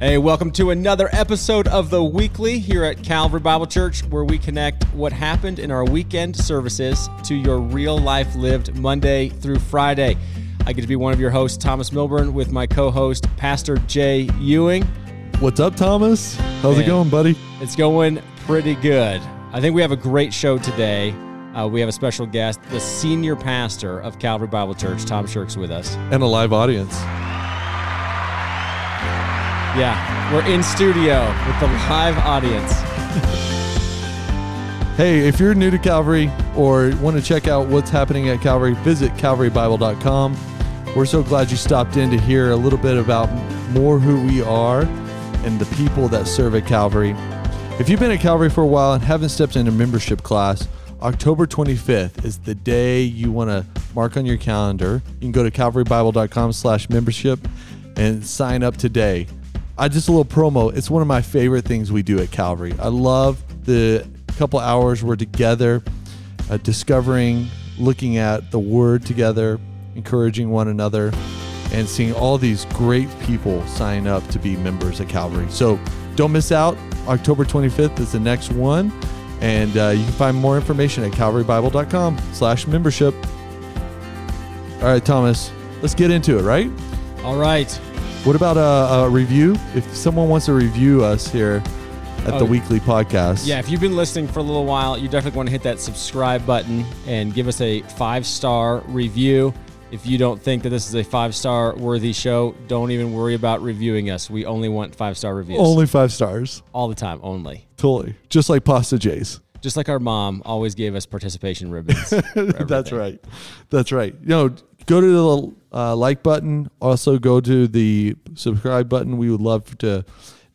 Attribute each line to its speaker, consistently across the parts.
Speaker 1: Hey, welcome to another episode of the weekly here at Calvary Bible Church, where we connect what happened in our weekend services to your real life lived Monday through Friday. I get to be one of your hosts, Thomas Milburn, with my co host, Pastor Jay Ewing.
Speaker 2: What's up, Thomas? How's
Speaker 1: Man.
Speaker 2: it going, buddy?
Speaker 1: It's going pretty good. I think we have a great show today. Uh, we have a special guest, the senior pastor of Calvary Bible Church, Tom Shirks, with us.
Speaker 2: And a live audience.
Speaker 1: Yeah, we're in studio with the live audience.
Speaker 2: Hey, if you're new to Calvary or want to check out what's happening at Calvary, visit calvarybible.com. We're so glad you stopped in to hear a little bit about more who we are and the people that serve at Calvary. If you've been at Calvary for a while and haven't stepped into membership class, October 25th is the day you want to mark on your calendar. You can go to calvarybible.com slash membership and sign up today. I just a little promo. It's one of my favorite things we do at Calvary. I love the couple hours we're together, uh, discovering, looking at the Word together, encouraging one another, and seeing all these great people sign up to be members at Calvary. So don't miss out. October 25th is the next one, and uh, you can find more information at calvarybible.com/slash membership. All right, Thomas, let's get into it. Right?
Speaker 1: All right.
Speaker 2: What about a, a review? If someone wants to review us here at the
Speaker 1: Oh.
Speaker 2: weekly podcast,
Speaker 1: Yeah, if you've been listening for a little while, you definitely want to hit that subscribe button and give us a five star review. If you don't think that this is a five star worthy show, don't even worry about reviewing us. We only want five star reviews
Speaker 2: only five stars.
Speaker 1: all the time, only.
Speaker 2: Totally, just like Pastor Jay's.
Speaker 1: Just like our mom always gave us participation ribbons.
Speaker 2: That's right. That's right. You know, go to the uh, like button. Also, go to the subscribe button. We would love to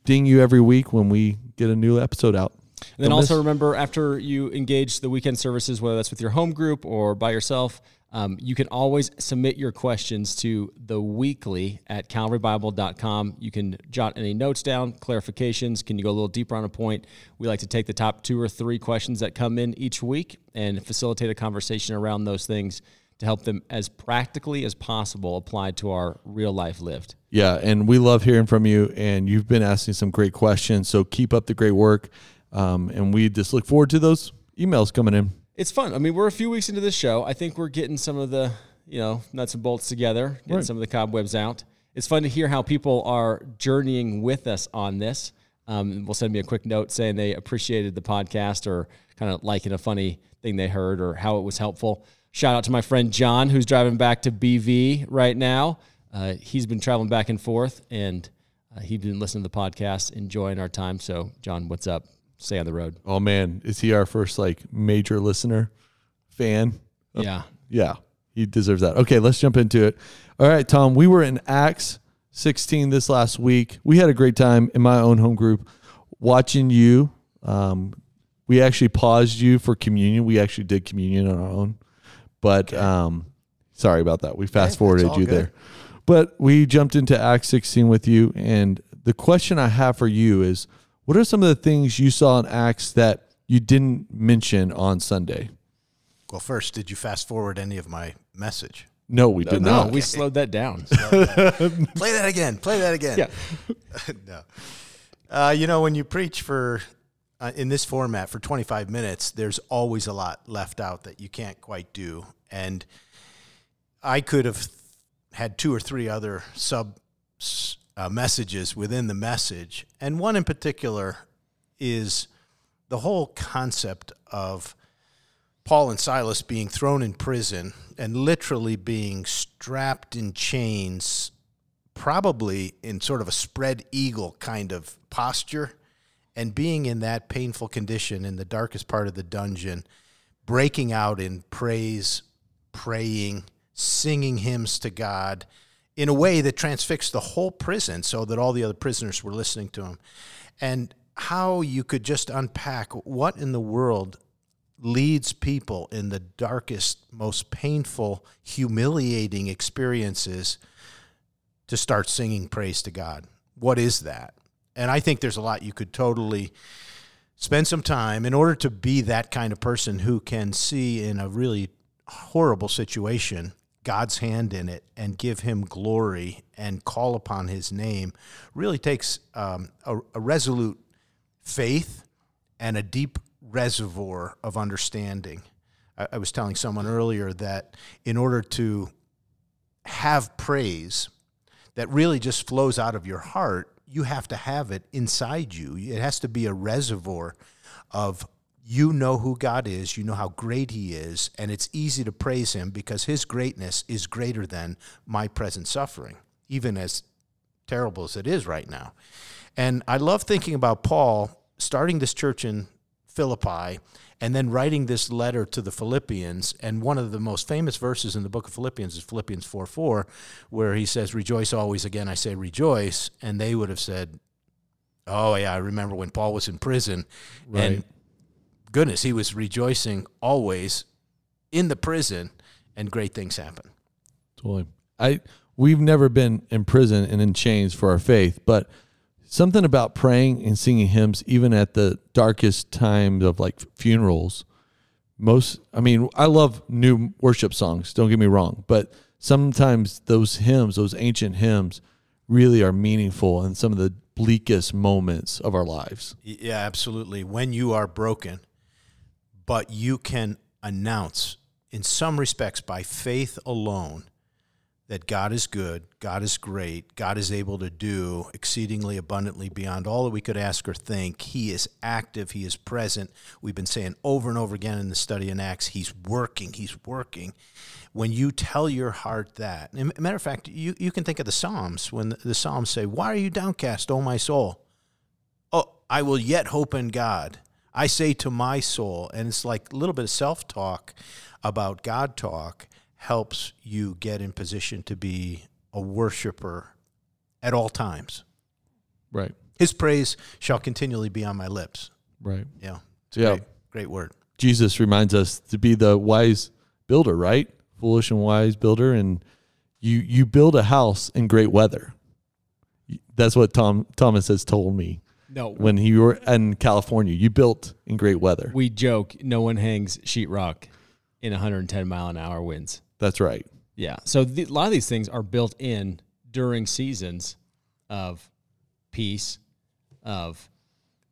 Speaker 2: ding you every week when we get a new episode out.
Speaker 1: And then
Speaker 2: Don't
Speaker 1: also
Speaker 2: miss.
Speaker 1: remember, after you engage the weekend services, whether that's with your home group or by yourself, um, you can always submit your questions to the weekly at calvarybible.com. You can jot any notes down, clarifications. Can you go a little deeper on a point? We like to take the top two or three questions that come in each week and facilitate a conversation around those things to help them as practically as possible apply to our real life lived.
Speaker 2: Yeah, and we love hearing from you. And you've been asking some great questions. So keep up the great work. Um, and we just look forward to those emails coming in.
Speaker 1: It's fun. I mean, we're a few weeks into this show. I think we're getting some of the, you know, nuts and bolts together, getting
Speaker 2: Right.
Speaker 1: some of the cobwebs out. It's fun to hear how people are journeying with us on this. Um, will send me a quick note saying they appreciated the podcast or kind of liking a funny thing they heard or how it was helpful. Shout out to my friend John, who's driving back to BV right now. Uh, he's been traveling back and forth, and uh, he's been listening to the podcast, enjoying our time. So, John, what's up? Stay on the road.
Speaker 2: Oh man, is he our first like major listener, fan?
Speaker 1: Yeah.
Speaker 2: Yeah, he deserves that. Okay, let's jump into it. All right, Tom, we were in Acts 16 this last week. We had a great time in my own home group watching you. Um, we actually paused you for communion. We actually did communion on our own, but um, sorry about that. We fast forwarded
Speaker 3: all
Speaker 2: you
Speaker 3: good.
Speaker 2: there. But we jumped into Acts 16 with you, and the question I have for you is, what are some of the things you saw in Acts that you didn't mention on Sunday?
Speaker 3: Well, first, did you fast forward any of my message?
Speaker 2: No, we did
Speaker 1: No,
Speaker 2: not.
Speaker 1: No, we slowed that down.
Speaker 3: Play that again. Play that again.
Speaker 1: Yeah.
Speaker 3: no. Uh, you know, when you preach for uh, in this format for 25 minutes, there's always a lot left out that you can't quite do, and I could have had two or three other sub uh, messages within the message, and one in particular is the whole concept of Paul and Silas being thrown in prison and literally being strapped in chains, probably in sort of a spread eagle kind of posture, and being in that painful condition in the darkest part of the dungeon, breaking out in praise, praying, singing hymns to God in a way that transfixed the whole prison so that all the other prisoners were listening to him. And how you could just unpack what in the world leads people in the darkest, most painful, humiliating experiences to start singing praise to God. What is that? And I think there's a lot you could totally spend some time in order to be that kind of person who can see in a really horrible situation God's hand in it and give Him glory and call upon His name really takes um, a, a resolute faith and a deep reservoir of understanding. I, I was telling someone earlier that in order to have praise that really just flows out of your heart, you have to have it inside you. It has to be a reservoir of you know who God is, you know how great He is, and it's easy to praise Him because His greatness is greater than my present suffering, even as terrible as it is right now. And I love thinking about Paul starting this church in Philippi and then writing this letter to the Philippians. And one of the most famous verses in the book of Philippians is Philippians 4 4, where he says, Rejoice always. Again, I say rejoice. And they would have said, Oh, yeah, I remember when Paul was in prison.
Speaker 2: Right.
Speaker 3: And goodness, he was rejoicing always in the prison, and great things happen.
Speaker 2: Totally. I we've never been in prison and in chains for our faith, but something about praying and singing hymns even at the darkest times of like funerals. Most I mean, I love new worship songs, don't get me wrong, but sometimes those hymns, those ancient hymns really are meaningful in some of the bleakest moments of our lives.
Speaker 3: Yeah, absolutely. When you are broken, but you can announce, in some respects, by faith alone, that God is good, God is great, God is able to do exceedingly abundantly beyond all that we could ask or think. He is active, He is present. We've been saying over and over again in the study in Acts, He's working, He's working. When you tell your heart that, matter of fact, you, you can think of the Psalms when the, the Psalms say, Why are you downcast, O my soul? Oh, I will yet hope in God. I say to my soul, and it's like a little bit of self talk about God talk helps you get in position to be a worshiper at all times.
Speaker 2: Right.
Speaker 3: His praise shall continually be on my lips.
Speaker 2: Right.
Speaker 3: Yeah. It's a
Speaker 2: Yeah.
Speaker 3: great, great word.
Speaker 2: Jesus reminds us to be the wise builder, right? Foolish and wise builder, and you you build a house in great weather. That's what Tom Thomas has told me
Speaker 1: No,
Speaker 2: when he were in California. You built in great weather.
Speaker 1: we joke no one hangs sheetrock in 110 mile an hour winds.
Speaker 2: That's right.
Speaker 1: Yeah. So the, a lot of these things are built in during seasons of peace, of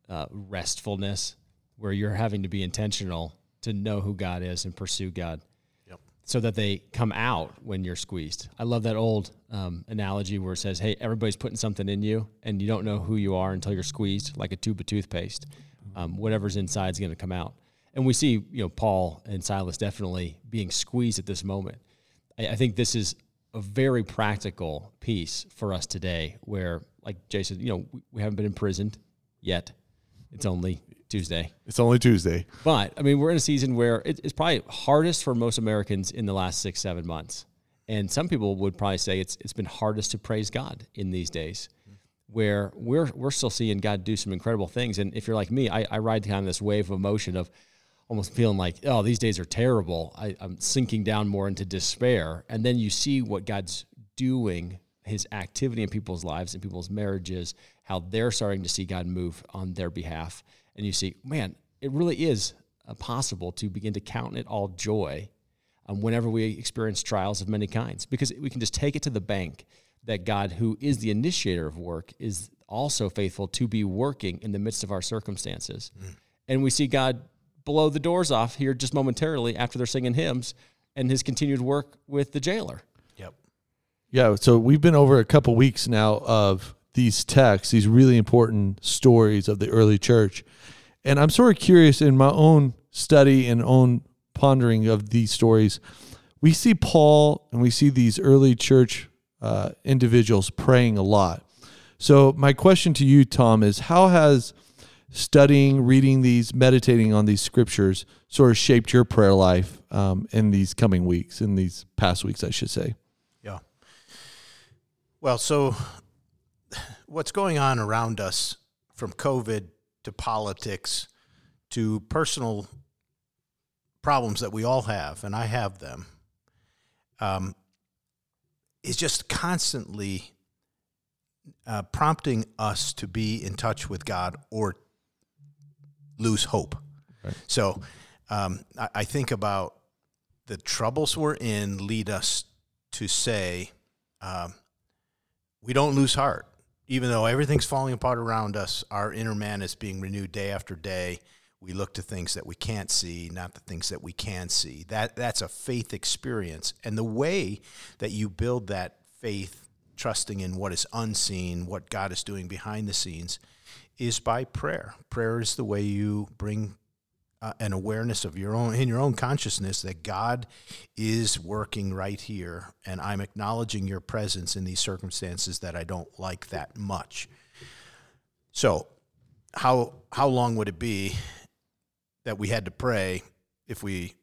Speaker 1: uh, restfulness, where you're having to be intentional to know who God is and pursue God.
Speaker 3: Yep.
Speaker 1: So that they come out when you're squeezed. I love that old um, analogy where it says, "Hey, everybody's putting something in you, and you don't know who you are until you're squeezed, like a tube of toothpaste. Um, whatever's inside is going to come out." And we see, you know, Paul and Silas definitely being squeezed at this moment. I, I think this is a very practical piece for us today, where, like Jason, you know, we, we haven't been imprisoned yet. It's only Tuesday.
Speaker 2: It's only Tuesday.
Speaker 1: But I mean, we're in a season where it, it's probably hardest for most Americans in the last six, seven months. And some people would probably say it's it's been hardest to praise God in these days, where we're we're still seeing God do some incredible things. And if you're like me, I, I ride kind of this wave of emotion of almost feeling like, oh, these days are terrible. I, I'm sinking down more into despair. And then you see what God's doing, his activity in people's lives and people's marriages, how they're starting to see God move on their behalf. And you see, man, it really is uh, possible to begin to count it all joy um, whenever we experience trials of many kinds, because we can just take it to the bank that God, who is the initiator of work, is also faithful to be working in the midst of our circumstances. And we see God blow the doors off here just momentarily after they're singing hymns and his continued work with the jailer.
Speaker 3: Yep.
Speaker 2: Yeah, so we've been over a couple weeks now of these texts, these really important stories of the early church. And I'm sort of curious in my own study and own pondering of these stories. We see Paul and we see these early church uh, individuals praying a lot. So, my question to you, Tom, is how has studying, reading these, meditating on these scriptures sort of shaped your prayer life um, in these coming weeks, in these past weeks, I should say?
Speaker 3: Yeah. Well, so what's going on around us from COVID to politics to personal problems that we all have, and I have them, um, is just constantly uh, prompting us to be in touch with God or lose hope.
Speaker 2: Right.
Speaker 3: So um, I, I think about the troubles we're in lead us to say um, we don't lose heart. Even though everything's falling apart around us, our inner man is being renewed day after day. We look to things that we can't see, not the things that we can see. That that's a faith experience, and the way that you build that faith, trusting in what is unseen, what God is doing behind the scenes, is by prayer. Prayer is the way you bring uh, an awareness of your own in your own consciousness that God is working right here, and I'm acknowledging your presence in these circumstances that I don't like that much. So, how how long would it be that we had to pray if we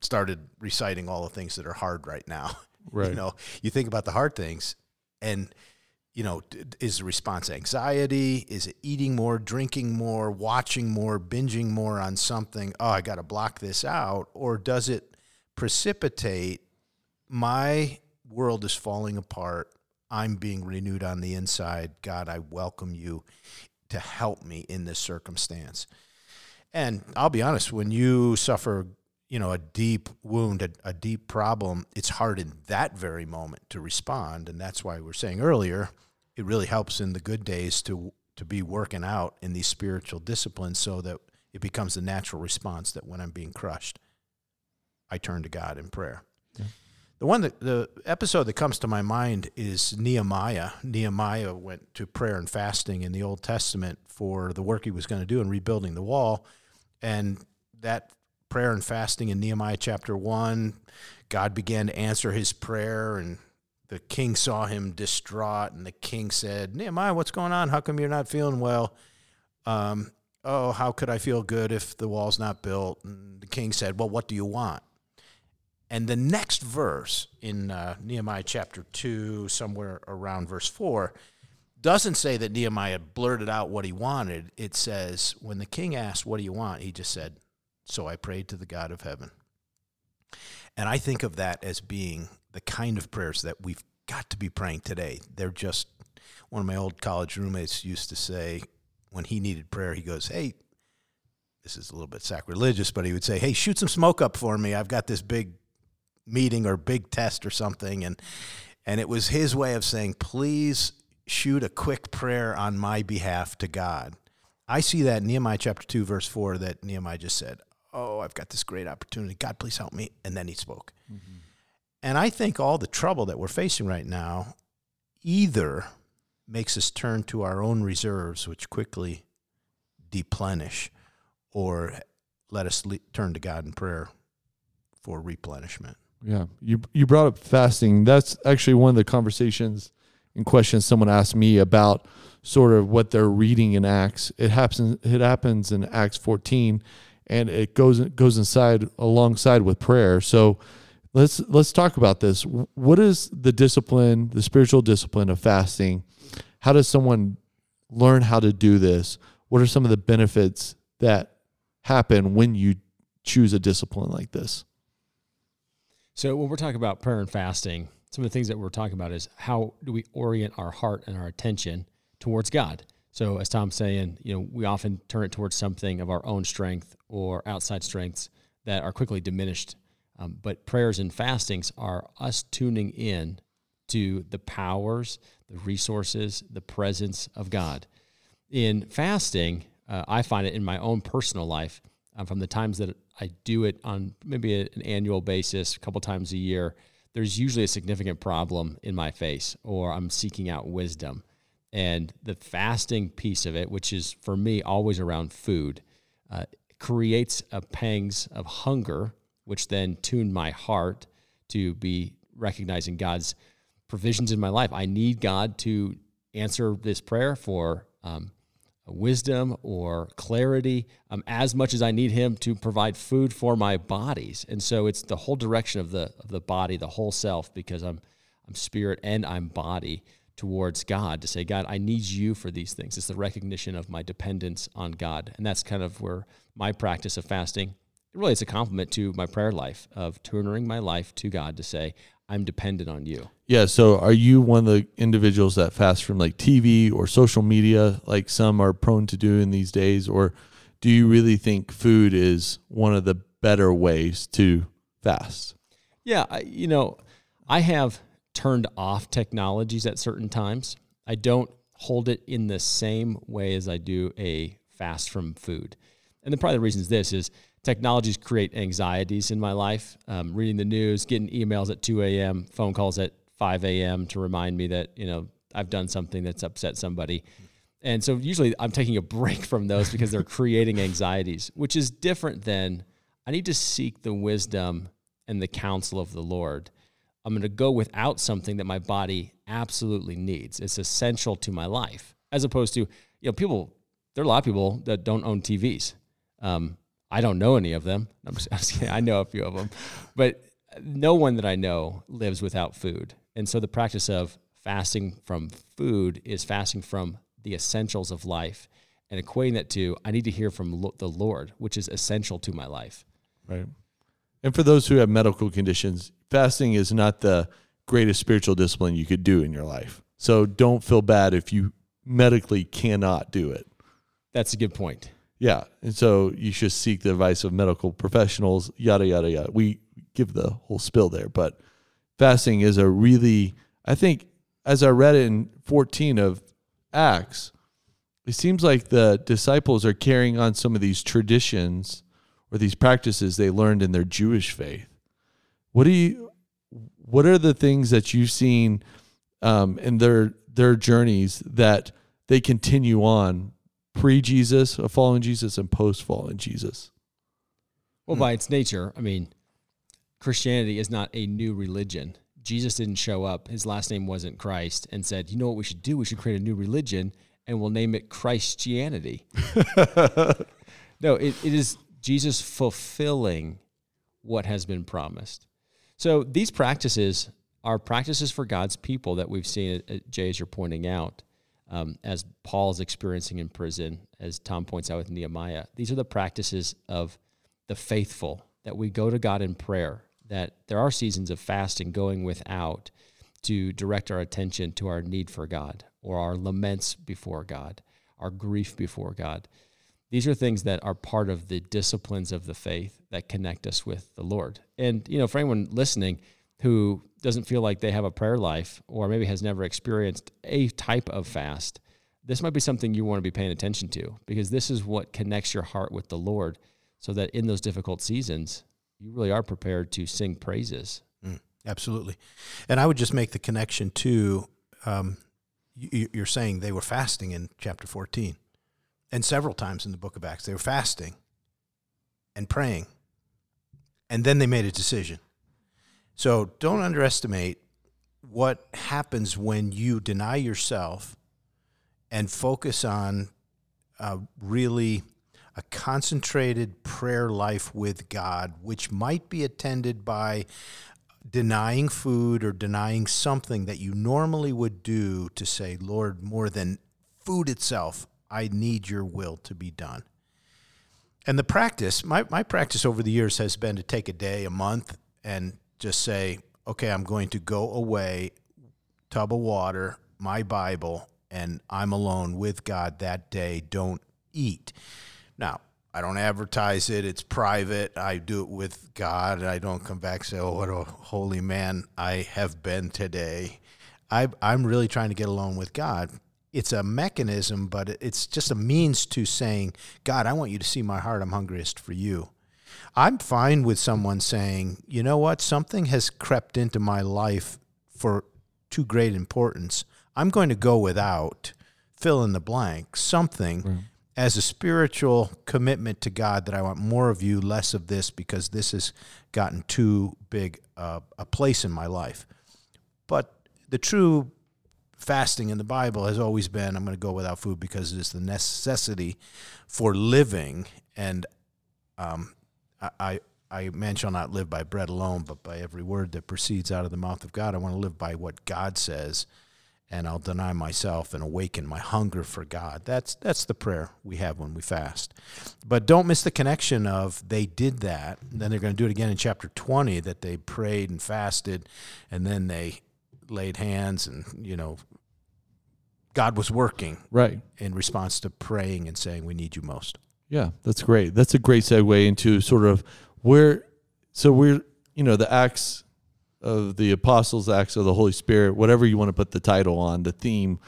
Speaker 3: started reciting all the things that are hard right now?
Speaker 2: Right.
Speaker 3: You know, you think about the hard things, and you know, is the response anxiety? Is it eating more, drinking more, watching more, binging more on something? Oh, I got to block this out. Or does it precipitate my world is falling apart? I'm being renewed on the inside. God, I welcome you to help me in this circumstance. And I'll be honest, when you suffer, you know, a deep wound, a, a deep problem, it's hard in that very moment to respond. And that's why we're saying earlier, it really helps in the good days to to be working out in these spiritual disciplines so that it becomes the natural response that when I'm being crushed, I turn to God in prayer. Yeah. The one that the episode that comes to my mind is Nehemiah. Nehemiah went to prayer and fasting in the Old Testament for the work he was going to do in rebuilding the wall. And that prayer and fasting in Nehemiah chapter 1, God began to answer his prayer and the king saw him distraught, and the king said, Nehemiah, what's going on? How come you're not feeling well? Um, oh, how could I feel good if the wall's not built? And the king said, Well, what do you want? And the next verse in uh, Nehemiah chapter 2, somewhere around verse 4, doesn't say that Nehemiah blurted out what he wanted. It says, When the king asked, What do you want? he just said, So I prayed to the God of heaven. And I think of that as being the kind of prayers that we've got to be praying today. They're just, one of my old college roommates used to say, when he needed prayer, he goes, Hey, this is a little bit sacrilegious, but he would say, Hey, shoot some smoke up for me. I've got this big meeting or big test or something. And, and it was his way of saying, Please shoot a quick prayer on my behalf to God. I see that in Nehemiah chapter 2, verse 4, that Nehemiah just said, Oh, I've got this great opportunity. God, please help me. And then he spoke. Mm-hmm. And I think all the trouble that we're facing right now either makes us turn to our own reserves, which quickly deplenish, or let us le- turn to God in prayer for replenishment.
Speaker 2: Yeah, you you brought up fasting. That's actually one of the conversations and questions someone asked me about sort of what they're reading in Acts. It happens it happens in Acts 14 and it goes goes inside alongside with prayer. So let's let's talk about this. What is the discipline, the spiritual discipline of fasting? How does someone learn how to do this? What are some of the benefits that happen when you choose a discipline like this?
Speaker 1: So when we're talking about prayer and fasting, some of the things that we're talking about is how do we orient our heart and our attention towards God? So as Tom's saying, you know, we often turn it towards something of our own strength or outside strengths that are quickly diminished um, but prayers and fastings are us tuning in to the powers, the resources, the presence of God. In fasting, uh, I find it in my own personal life, uh, from the times that I do it on maybe an annual basis, a couple times a year, there's usually a significant problem in my face, or I'm seeking out wisdom. And the fasting piece of it, which is for me always around food, uh, creates a pangs of hunger which then tuned my heart to be recognizing God's provisions in my life. I need God to answer this prayer for um, wisdom or clarity um, as much as I need Him to provide food for my bodies. And so it's the whole direction of the of the body, the whole self, because I'm I'm spirit and I'm body towards God to say, God, I need you for these things. It's the recognition of my dependence on God. And that's kind of where my practice of fasting really it's a complement to my prayer life of turning my life to God to say, I'm dependent on you.
Speaker 2: Yeah. So are you one of the individuals that fast from like TV or social media, like some are prone to do in these days? Or do you really think food is one of the better ways to fast?
Speaker 1: Yeah. I, you know, I have turned off technologies at certain times. I don't hold it in the same way as I do a fast from food. And the probably the reason is this is technologies create anxieties in my life. Um, reading the news, getting emails at 2 a.m., phone calls at 5 a.m. to remind me that, you know, I've done something that's upset somebody. And so usually I'm taking a break from those because they're creating anxieties, which is different than I need to seek the wisdom and the counsel of the Lord. I'm going to go without something that my body absolutely needs. It's essential to my life, as opposed to, you know, people, there are a lot of people that don't own TVs. Um, I don't know any of them. I'm just, I'm just kidding. I know a few of them, but no one that I know lives without food. And so the practice of fasting from food is fasting from the essentials of life and equating that to I need to hear from the Lord, which is essential to my life.
Speaker 2: Right. And for those who have medical conditions, fasting is not the greatest spiritual discipline you could do in your life. So don't feel bad if you medically cannot do it.
Speaker 1: That's a good point.
Speaker 2: Yeah. And so you should seek the advice of medical professionals, yada, yada, yada. We give the whole spill there, but fasting is a really, I think, as I read in 14 of Acts, it seems like the disciples are carrying on some of these traditions or these practices they learned in their Jewish faith. What do you? What are the things that you've seen um, in their their journeys that they continue on pre Jesus, a following Jesus, and post following Jesus?
Speaker 1: Well, by its nature, I mean, Christianity is not a new religion. Jesus didn't show up, his last name wasn't Christ, and said, You know what we should do? We should create a new religion and we'll name it Christianity. no, it, it is Jesus fulfilling what has been promised. So these practices are practices for God's people that we've seen, uh, Jay, as you're pointing out, um, as Paul's experiencing in prison, as Tom points out with Nehemiah. These are the practices of the faithful that we go to God in prayer, that there are seasons of fasting going without to direct our attention to our need for God or our laments before God, our grief before God. These are things that are part of the disciplines of the faith that connect us with the Lord. And, you know, for anyone listening who doesn't feel like they have a prayer life or maybe has never experienced a type of fast, this might be something you want to be paying attention to because this is what connects your heart with the Lord so that in those difficult seasons, you really are prepared to sing praises.
Speaker 3: Mm, absolutely. And I would just make the connection to um, you, you're saying they were fasting in chapter 14 and several times in the book of Acts. They were fasting and praying, and then they made a decision. So don't underestimate what happens when you deny yourself and focus on really a concentrated prayer life with God, which might be attended by denying food or denying something that you normally would do to say, Lord, more than food itself, I need your will to be done. And the practice, my, my practice over the years has been to take a day, a month, and just say, okay, I'm going to go away, tub of water, my Bible, and I'm alone with God that day. Don't eat. Now, I don't advertise it. It's private. I do it with God. I don't come back and say, oh, what a holy man I have been today. I, I'm really trying to get alone with God it's a mechanism, but it's just a means to saying, God, I want you to see my heart. I'm hungriest for you. I'm fine with someone saying, you know what, something has crept into my life for too great importance. I'm going to go without, fill in the blank, something right. as a spiritual commitment to God that I want more of you, less of this, because this has gotten too big uh, a place in my life. But the true fasting in the Bible has always been I'm going to go without food because it is the necessity for living. And um, I, I, man shall not live by bread alone, but by every word that proceeds out of the mouth of God. I want to live by what God says, and I'll deny myself and awaken my hunger for God. That's that's the prayer we have when we fast. But don't miss the connection of they did that, then they're going to do it again in chapter 20 that they prayed and fasted, and then they laid hands and you know God was working
Speaker 2: right
Speaker 3: in response to praying and saying we need you most.
Speaker 2: Yeah, that's great. That's a great segue into sort of where so we're you know the Acts of the apostles acts of the holy spirit whatever you want to put the title on the theme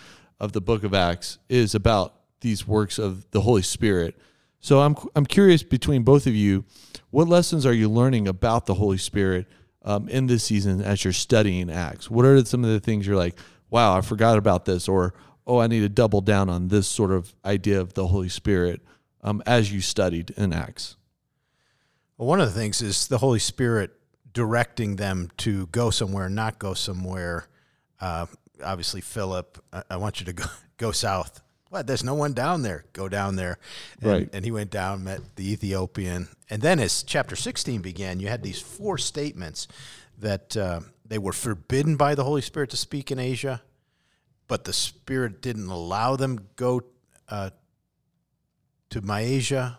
Speaker 2: of the book of acts is about these works of the holy spirit. So i'm i'm curious between both of you what lessons are you learning about the holy spirit um, in this season as you're studying acts? What are some of the things you're like wow i forgot about this or oh i need to double down on this sort of idea of the holy spirit um, as you studied in acts
Speaker 3: well, one of the things is the Holy Spirit directing them to go somewhere, not go somewhere. Uh, obviously, Philip, I, I, want you to go go south. What? There's no one down there. Go down there. And,
Speaker 2: right.
Speaker 3: And he went down, met the Ethiopian, and then as chapter 16 began, you had these four statements that uh, they were forbidden by the Holy Spirit to speak in Asia, but the Spirit didn't allow them go uh, to Mysia.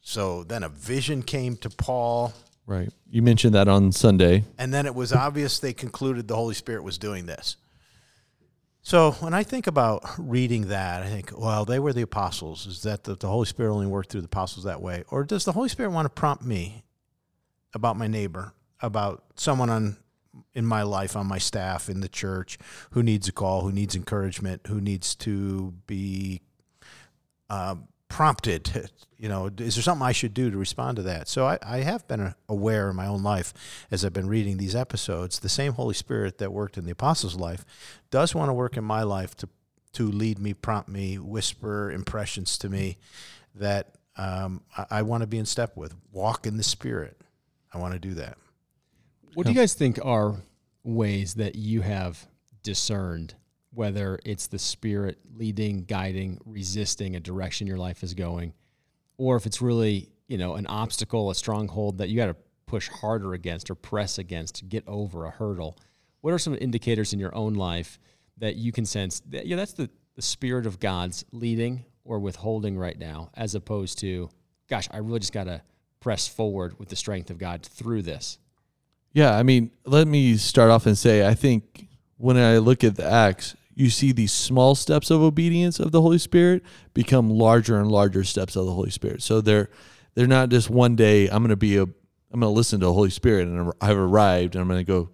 Speaker 3: So then a vision came to Paul
Speaker 2: Right. You mentioned that on Sunday.
Speaker 3: And then it was obvious they concluded the Holy Spirit was doing this. So when I think about reading that, I think, well, they were the apostles. Is that the, the Holy Spirit only worked through the apostles that way? Or does the Holy Spirit want to prompt me about my neighbor, about someone on in my life, on my staff, in the church, who needs a call, who needs encouragement, who needs to be uh, prompted you know is there something i should do to respond to that? So I, I, have been aware in my own life as i've been reading these episodes the same holy spirit that worked in the apostles life does want to work in my life to to lead me prompt me whisper impressions to me that um, I, I want to be in step with. Walk in the spirit. I want to do that.
Speaker 1: What do you guys think are ways that you have discerned whether it's the spirit leading, guiding, resisting a direction your life is going, or if it's really, you know, an obstacle, a stronghold that you got to push harder against or press against to get over a hurdle. What are some indicators in your own life that you can sense that, yeah, that's the, the spirit of God's leading or withholding right now, as opposed to, gosh, I really just got to press forward with the strength of God through this?
Speaker 2: Yeah, I mean, let me start off and say I think when I look at the Acts, you see these small steps of obedience of the Holy Spirit become larger and larger steps of the Holy Spirit. So they're they're not just one day I'm going to be a I'm going to listen to the Holy Spirit and I've arrived and I'm going to go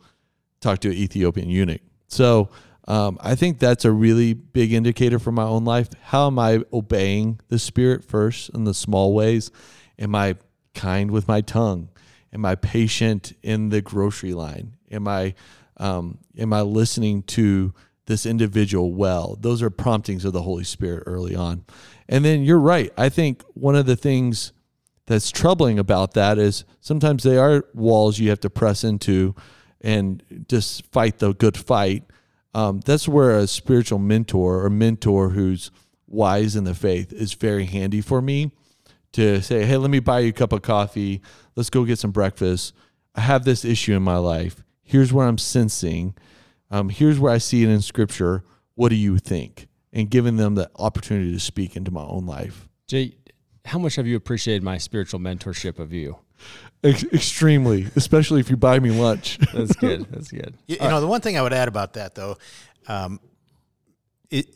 Speaker 2: talk to an Ethiopian eunuch. So um, I think that's a really big indicator for my own life. How am I obeying the Spirit first in the small ways? Am I kind with my tongue? Am I patient in the grocery line? Am I um, am I listening to this individual well. Those are promptings of the Holy Spirit early on. And then you're right. I think one of the things that's troubling about that is sometimes they are walls you have to press into and just fight the good fight. Um, that's where a spiritual mentor or mentor who's wise in the faith is very handy for me to say, hey, let me buy you a cup of coffee. Let's go get some breakfast. I have this issue in my life. Here's what I'm sensing um, here's where I see it in scripture. What do you think? And giving them the opportunity to speak into my own life.
Speaker 1: Jay, how much have you appreciated my spiritual mentorship of you?
Speaker 2: Ex- extremely, especially if you buy me lunch.
Speaker 1: That's good. That's good.
Speaker 3: You, you know, the one thing I would add about that, though, um, it,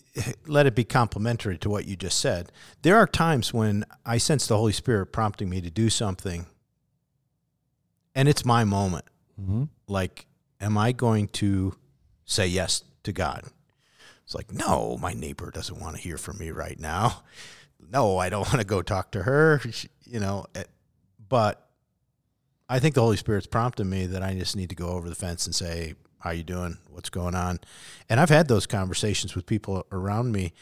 Speaker 3: let it be complementary to what you just said. There are times when I sense the Holy Spirit prompting me to do something, and it's my moment. Mm-hmm. Like, am I going to say yes to God. It's like, no, my neighbor doesn't want to hear from me right now. No, I don't want to go talk to her, you know. Eh, but I think the Holy Spirit's prompting me that I just need to go over the fence and say, how you doing? What's going on? And I've had those conversations with people around me.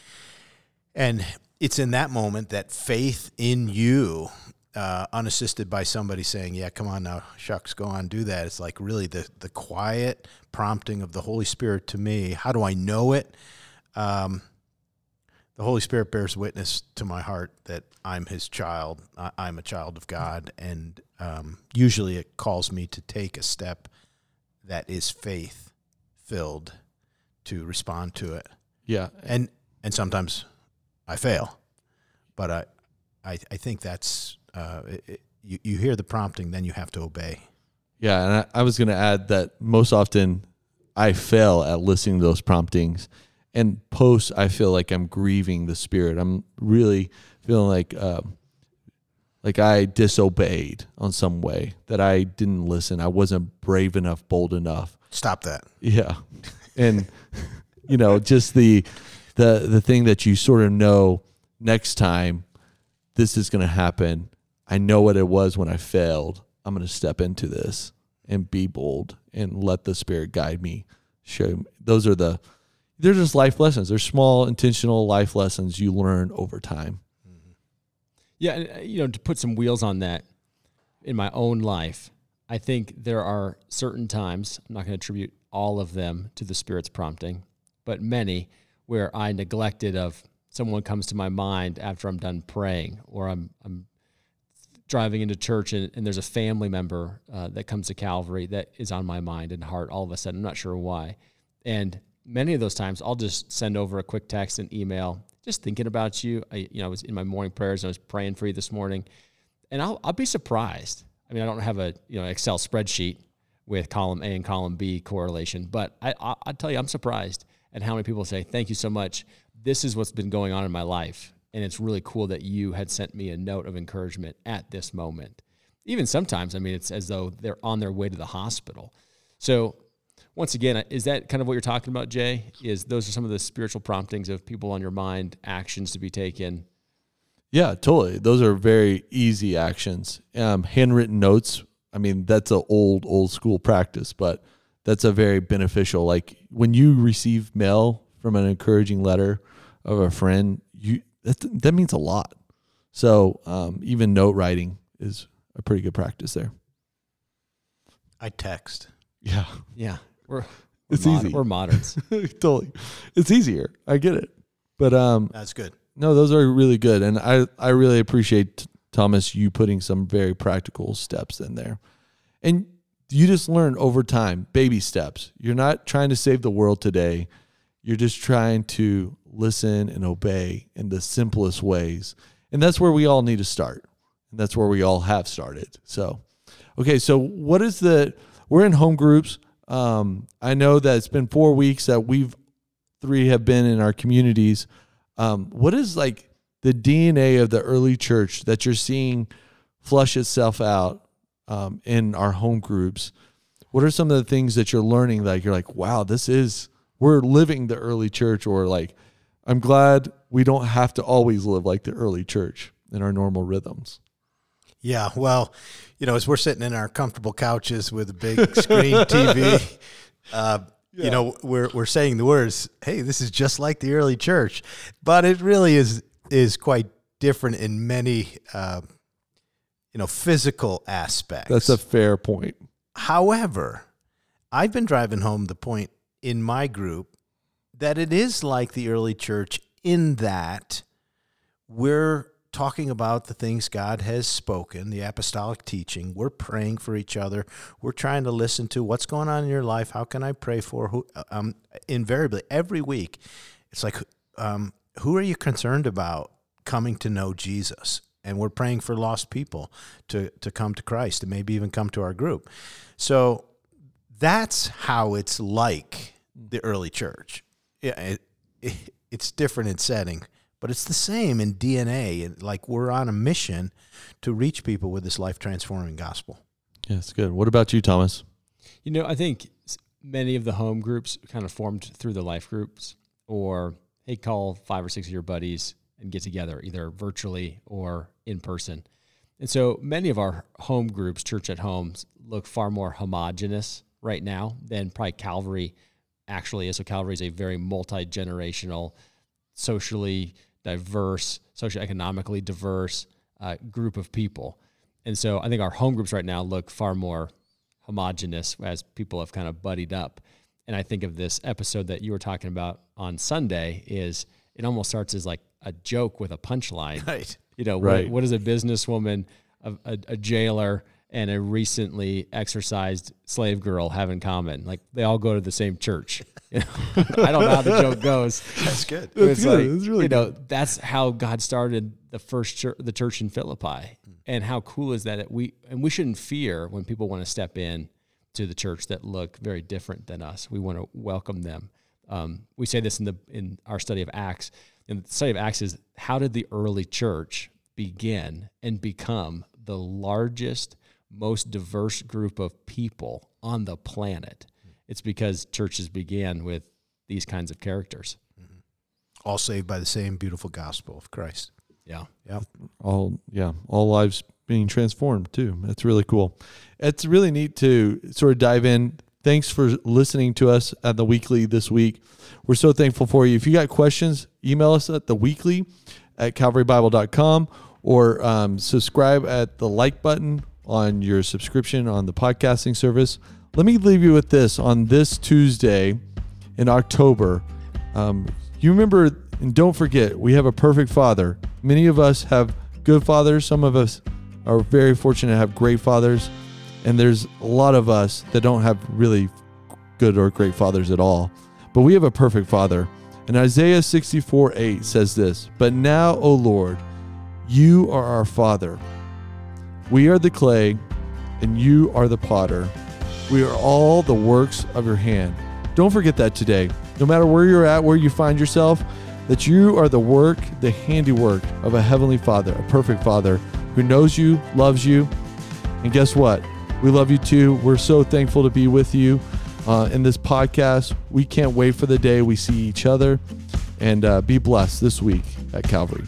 Speaker 3: And it's in that moment that faith in you uh, unassisted by somebody saying, "Yeah, come on now, shucks, go on, do that." It's like really the the quiet prompting of the Holy Spirit to me. How do I know it? Um, the Holy Spirit bears witness to my heart that I'm His child. I, am a child of God, and um, usually it calls me to take a step that is faith filled to respond to it.
Speaker 2: Yeah,
Speaker 3: and and sometimes I fail, but I I, I think that's uh, it, you, you hear the prompting, then you have to obey.
Speaker 2: Yeah, and I, I was going to add that most often I fail at listening to those promptings, and post I feel like I'm grieving the Spirit. I'm really feeling like uh, like I disobeyed on some way that I didn't listen. I wasn't brave enough, bold enough.
Speaker 3: Stop that.
Speaker 2: Yeah. And you know, just the the the thing that you sort of know next time this is going to happen. I know what it was when I failed. I'm going to step into this and be bold and let the spirit guide me. Show me. those are the they're just life lessons. They're small intentional life lessons you learn over time.
Speaker 1: Yeah, and uh, you know, to put some wheels on that in my own life, I think there are certain times, I'm not going to attribute all of them to the Spirit's prompting, but many where I neglected of someone comes to my mind after I'm done praying or I'm, I'm driving into church and, and there's a family member uh, that comes to Calvary that is on my mind and heart all of a sudden. I'm not sure why. And many of those times I'll just send over a quick text and email just thinking about you. I, you know, I was in my morning prayers and I was praying for you this morning, and I'll, I'll be surprised. I mean, I don't have a you know Excel spreadsheet with column A and column B correlation, but I, I I tell you, I'm surprised at how many people say, "Thank you so much. This is what's been going on in my life, and it's really cool that you had sent me a note of encouragement at this moment." Even sometimes, I mean, it's as though they're on their way to the hospital. So once again, is that kind of what you're talking about, Jay? Is those are some of the spiritual promptings of people on your mind, actions to be taken?
Speaker 2: Yeah, totally. Those are very easy actions. Um, handwritten notes. I mean, that's an old, old school practice, but that's a very beneficial. Like when you receive mail from an encouraging letter of a friend, you that that means a lot. So um, even note writing is a pretty good practice there.
Speaker 3: I text.
Speaker 2: Yeah,
Speaker 1: Yeah, we're
Speaker 2: It's
Speaker 1: we're mod-
Speaker 2: easy.
Speaker 1: We're moderns.
Speaker 2: totally. It's easier. I get it. But um,
Speaker 3: That's good.
Speaker 2: no, those are really good, and I I really appreciate Thomas you putting some very practical steps in there, and you just learn over time, baby steps. You're not trying to save the world today. You're just trying to listen and obey in the simplest ways, and that's where we all need to start, and that's where we all have started. So, okay, so what is the? We're in home groups. Um, I know that it's been four weeks that we've three have been in our communities. Um, what is like the DNA of the early church that you're seeing flush itself out um, in our home groups? What are some of the things that you're learning? that you're like, wow, this is we're living the early church, or like, I'm glad we don't have to always live like the early church in our normal rhythms.
Speaker 3: Yeah, well, you know, as we're sitting in our comfortable couches with a big screen TV, uh, you know, we're we're saying the words, "Hey, this is just like the early church," but it really is is quite different in many, uh, you know, physical aspects.
Speaker 2: That's a fair point.
Speaker 3: However, I've been driving home the point in my group that it is like the early church in that we're talking about the things God has spoken, the apostolic teaching. We're praying for each other. We're trying to listen to what's going on in your life. How can I pray for who? Um, invariably, every week, it's like, um, who are you concerned about coming to know Jesus? And we're praying for lost people to to come to Christ and maybe even come to our group. So that's how it's like the early church. Yeah, it, it, it's different in setting, but it's the same in DNA. And like we're on a mission to reach people with this life transforming gospel.
Speaker 2: Yeah, it's good. What about you, Thomas?
Speaker 1: You know, I think many of the home groups kind of formed through the life groups, or hey, call five or six of your buddies and get together, either virtually or in person. And so many of our home groups, church at homes, look far more homogenous right now than probably Calvary actually is. So Calvary is a very multi generational, socially diverse, socioeconomically diverse uh, group of people. And so I think our home groups right now look far more homogenous as people have kind of buddied up. And I think of this episode that you were talking about on Sunday is it almost starts as like a joke with a punchline.
Speaker 3: Right.
Speaker 1: You know,
Speaker 2: Right.
Speaker 1: what, what is a businesswoman, a, a, a jailer, and a recently exorcised slave girl have in common? Like they all go to the same church. You know? I don't know how the joke goes.
Speaker 3: That's good.
Speaker 1: But it's
Speaker 2: good.
Speaker 1: like,
Speaker 2: It's really
Speaker 1: you know, that's how God started the first church, the church in Philippi. And how cool is that? that we and we shouldn't fear when people want to step in to the church that look very different than us. We want to welcome them. Um, we say this in the in our study of Acts. And the study of Acts is how did the early church begin and become the largest, most diverse group of people on the planet. It's because churches began with these kinds of characters.
Speaker 3: All saved by the same beautiful gospel of Christ.
Speaker 1: Yeah.
Speaker 3: Yeah.
Speaker 2: all yeah all lives being transformed too that's really cool it's really neat to sort of dive in thanks for listening to us at the weekly this week we're so thankful for you if you got questions email us at the weekly at calvarybible.com or um, subscribe at the like button on your subscription on the podcasting service. Let me leave you with this. On this tuesday in october um, you remember and don't forget we have a perfect father. Many of us have good fathers. Some of us are very fortunate to have great fathers. And there's a lot of us that don't have really good or great fathers at all. But we have a perfect father. And isaiah 64 8 says this but now o lord you are our father we are the clay and you are the potter we are all the works of your hand don't forget that today no matter where you're at where you find yourself that you are the work, the handiwork of a heavenly Father, a perfect Father who knows you, loves you. And guess what? We love you too. We're so thankful to be with you uh, in this podcast. We can't wait for the day we see each other. And uh, be blessed this week at Calvary.